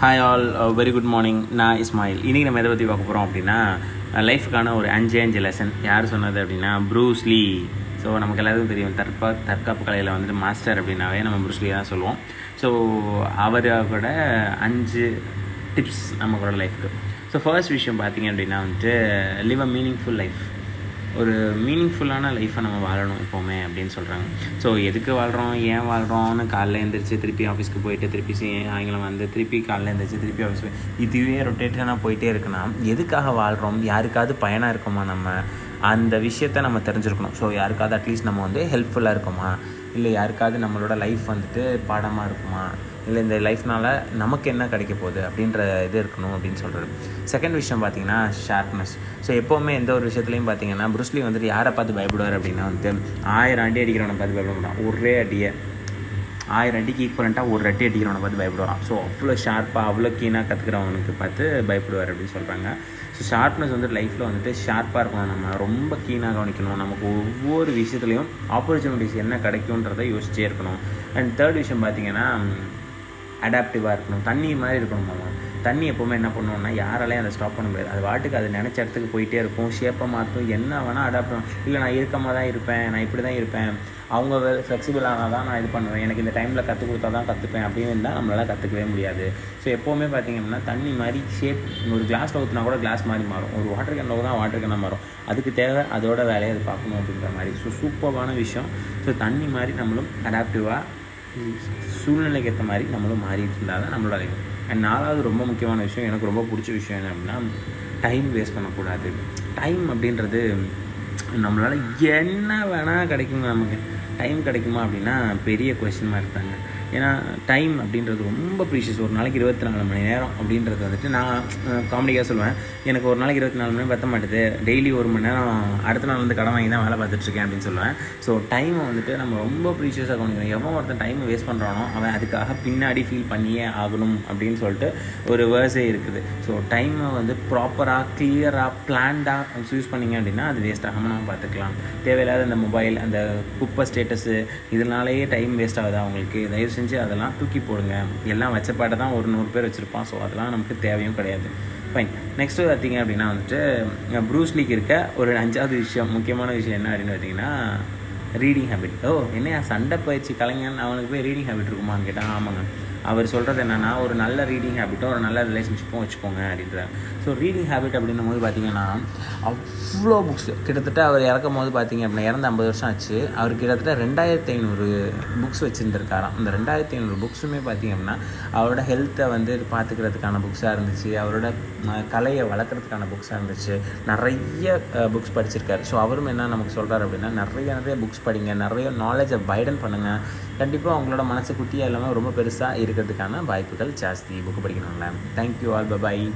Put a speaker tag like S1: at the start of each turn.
S1: Hi all very good morning நான் இஸ்மாயில் இன்றைக்கி நம்ம எதை பற்றி பார்க்க போகிறோம் அப்படின்னா லைஃபுக்கான ஒரு அஞ்சு அஞ்சு லெசன் யார் சொன்னது அப்படின்னா ப்ரூஸ்லி ஸோ நமக்கு எல்லாருக்கும் தெரியும் தற்பா தற்காப்பு கலையில் வந்துட்டு மாஸ்டர் அப்படின்னாவே நம்ம ப்ரூஸ்லி தான் சொல்லுவோம். ஸோ அவரோட அஞ்சு டிப்ஸ் நமக்கோட லைஃப்க்கு ஸோ ஃபர்ஸ்ட் விஷயம் பார்த்தீங்க அப்படின்னா வந்துட்டு லிவ் அ மீனிங்ஃபுல் லைஃப் ஒரு மீனிங்ஃபுல்லான லைஃப்பை நம்ம வாழணும் எப்போவுமே அப்படின்னு சொல்கிறாங்க ஸோ எதுக்கு வாழ்கிறோம் ஏன் வாழ்கிறோம்னு காலைல எழுந்திரிச்சு திருப்பி ஆஃபீஸ்க்கு போயிட்டு திருப்பி சாயங்காலம் வந்து திருப்பி காலைல எழுந்திரிச்சு திருப்பி ஆஃபீஸ் போய் இதுவே ரொட்டேட்டனாக போயிட்டே இருக்குன்னா எதுக்காக வாழ்கிறோம் யாருக்காவது பயனாக இருக்கோமா நம்ம? அந்த விஷயத்த நம்ம தெரிஞ்சிருக்கணும். ஸோ யாருக்காவது அட்லீஸ்ட் நம்ம வந்து ஹெல்ப்ஃபுல்லாக இருக்கோமா? இல்லை யாருக்காவது நம்மளோட லைஃப் வந்துட்டு பாடமாக இருக்குமா? இல்லை இந்த லைஃப்னால் நமக்கு என்ன கிடைக்க போகுது அப்படின்ற இது இருக்கணும் அப்படின்னு சொல்கிறது செகண்ட் விஷயம் பார்த்தீங்கன்னா ஷார்ப்னஸ் ஸோ எப்போவுமே எந்த ஒரு விஷயத்துலையும் பார்த்தீங்கன்னா புருஸ்லி வந்துட்டு யாரை பார்த்து பயப்படுவார் அப்படின்னா வந்து ஆயிரம் அடி அடிக்கிறவனை பார்த்து பயப்பட மாட்டான். ஒரே அடியை. ஆயிரம் அடிக்கு ஈக்குவலண்ட்டாக ஒரு அட்டி அடிக்கிறவனை பார்த்து பயப்படுவான். ஸோ அவ்வளோ ஷார்ப்பாக அவ்வளோ கீனாக கற்றுக்கிறவனுக்கு பார்த்து பயப்படுவார் அப்படின்னு சொல்கிறாங்க ஸோ ஷார்ப்னஸ் வந்து லைஃப்பில் வந்துட்டு ஷார்ப்பாக இருக்கணும். நம்ம ரொம்ப கீனாக கவனிக்கணும். நமக்கு ஒவ்வொரு விஷயத்துலையும் ஆப்பர்ச்சுனிட்டிஸ் என்ன கிடைக்குன்றதை யோசிச்சே இருக்கணும். அண்ட் தேர்ட் விஷயம் பார்த்தீங்கன்னா அடாப்டிவாக இருக்கணும். தண்ணி மாதிரி இருக்கணும் மாமா. தண்ணி எப்போவுமே என்ன பண்ணுவோம்னா யாராலையும் அதை ஸ்டாப் பண்ண முடியாது. அது வாட்டுக்கு அது நினச்ச இடத்துக்கு போயிட்டே இருக்கும். ஷேப்பை மாற்றும் என்ன வேணால் அடாப்ட் பண்ணும் இல்லை நான் இருக்கமாக தான் இருப்பேன். நான் இப்படி தான் இருப்பேன். அவங்க ஃப்ளெக்சிபிள் ஆனால் தான் நான் இது பண்ணுவேன். எனக்கு இந்த டைமில் கற்றுக் கொடுத்தா தான் கற்றுப்பேன் அப்படின்னு இருந்தால் நம்மளால் கற்றுக்கவே முடியாது. ஸோ எப்போவுமே பார்த்தீங்கன்னா தண்ணி மாதிரி ஷேப் ஒரு கிளாஸில் ஊற்றினா கூட கிளாஸ் மாதிரி மாறும். ஒரு வாட்டர் கேனில் தான் வாட்டர் கேனாக மாறும். அதுக்கு தேவை அதோட வேலையை அது பார்க்கணும் அப்படின்ற மாதிரி. ஸோ சூப்பரான விஷயம். ஸோ தண்ணி மாதிரி நம்மளும் அடாப்டிவாக சூழ்நிலைக்கு ஏற்ற மாதிரி நம்மளும் மாறிட்டு இருந்தால் தான் நம்மளோட லைஃப் அண்ட் நாலாவது ரொம்ப முக்கியமான விஷயம் எனக்கு ரொம்ப பிடிச்ச விஷயம் என்ன அப்படின்னா டைம் வேஸ்ட் பண்ணக்கூடாது. டைம் அப்படின்றது நம்மளால் என்ன வேணால் கிடைக்குங்க நமக்கு. டைம் கிடைக்குமா அப்படின்னா பெரிய கொஷின் மார்க் தாங்க. ஏன்னா டைம் அப்படின்றது ரொம்ப ப்ரீஷியஸ் ஒரு நாளைக்கு இருபத்தி நாலு மணி நேரம் அப்படின்றது வந்துட்டு நான் காமெடியாக சொல்லுவேன். எனக்கு ஒரு நாளைக்கு இருபத்தி நாலு மணி நேரம் பற்ற மாட்டுது. டெய்லி ஒரு மணி நேரம் அடுத்த நாள் வந்து கடன் வாங்கி தான் வேலை பார்த்துட்ருக்கேன் அப்படின்னு சொல்லுவேன். ஸோ டைமை வந்துட்டு நம்ம ரொம்ப ப்ரீஷியஸாக கவனிக்கணும். எவ்வளோ ஒருத்தன் டைமை வேஸ்ட் பண்ணுறானோ அவன் அதுக்காக பின்னாடி ஃபீல் பண்ணியே ஆகணும் அப்படின்னு சொல்லிட்டு ஒரு வேர்ஸே இருக்குது. ஸோ டைமை வந்து ப்ராப்பராக கிளியராக பிளான்டாக யூஸ் பண்ணிங்க அப்படின்னா அது வேஸ்ட் ஆகாமல் நம்ம பார்த்துக்கலாம். தேவையில்லாத அந்த மொபைல் அந்த குப்பை ஸ்டேட் ஸ்டேட்டஸு இதனாலேயே டைம் வேஸ்ட் ஆகுது அவங்களுக்கு தயவு செஞ்சு அதெல்லாம் தூக்கி போடுங்க. எல்லாம் வச்சப்பாட்டை தான் ஒரு நூறு பேர் வச்சுருப்பான். ஸோ அதெல்லாம் நமக்கு தேவையும் கிடையாது. ஃபைன் நெக்ஸ்ட்டு பார்த்தீங்க அப்படின்னா வந்துட்டு ப்ரூஸ்லிக்கு இருக்க ஒரு அஞ்சாவது விஷயம் முக்கியமான விஷயம் என்ன அப்படின்னு பார்த்தீங்கன்னா ரீடிங் ஹேபிட் ஓ என்னையா சண்டை பயிற்சி கலைஞன் அவனுக்கு போய் ரீடிங் ஹேபிட் இருக்குமான்னு கேட்டால் ஆமாங்க. அவர் சொல்கிறது என்னென்னா ஒரு நல்ல ரீடிங் ஹேபிட்டும் ஒரு நல்ல ரிலேஷன்ஷிப்பும் வச்சுக்கோங்க அப்படின்றார். ஸோ ரீடிங் ஹேபிட் அப்படின்னும் போது பார்த்தீங்கன்னா அவ்வளோ புக்ஸ் கிட்டத்தட்ட அவர் இறக்கும் போது பார்த்தீங்க அப்படின்னா இறந்து ஐம்பது வருஷம் ஆச்சு. அவர் கிட்டத்தட்ட ரெண்டாயிரத்தி ஐநூறு புக்ஸ் வச்சுருந்துருக்காராம். அந்த ரெண்டாயிரத்தி ஐநூறு புக்ஸுமே பார்த்தீங்க அப்படின்னா அவரோட ஹெல்த்தை வந்து பார்த்துக்கிறதுக்கான புக்ஸாக இருந்துச்சு. அவரோட கலையை வளர்க்குறதுக்கான புக்ஸாக இருந்துச்சு. நிறைய புக்ஸ் படிச்சிருக்காரு. ஸோ அவரும் என்ன நமக்கு சொல்கிறார் அப்படின்னா நிறைய நிறைய புக்ஸ் படிங்க நிறைய நாலேஜை பைடன் பண்ணுங்கள் கண்டிப்பாக அவங்களோட மனசு குட்டியாக இல்லாமல் ரொம்ப பெருசாக இருக்கிறதுக்கான வாய்ப்புகள் ஜாஸ்தி. Book படிக்கணும்ல. Thank you all bye bye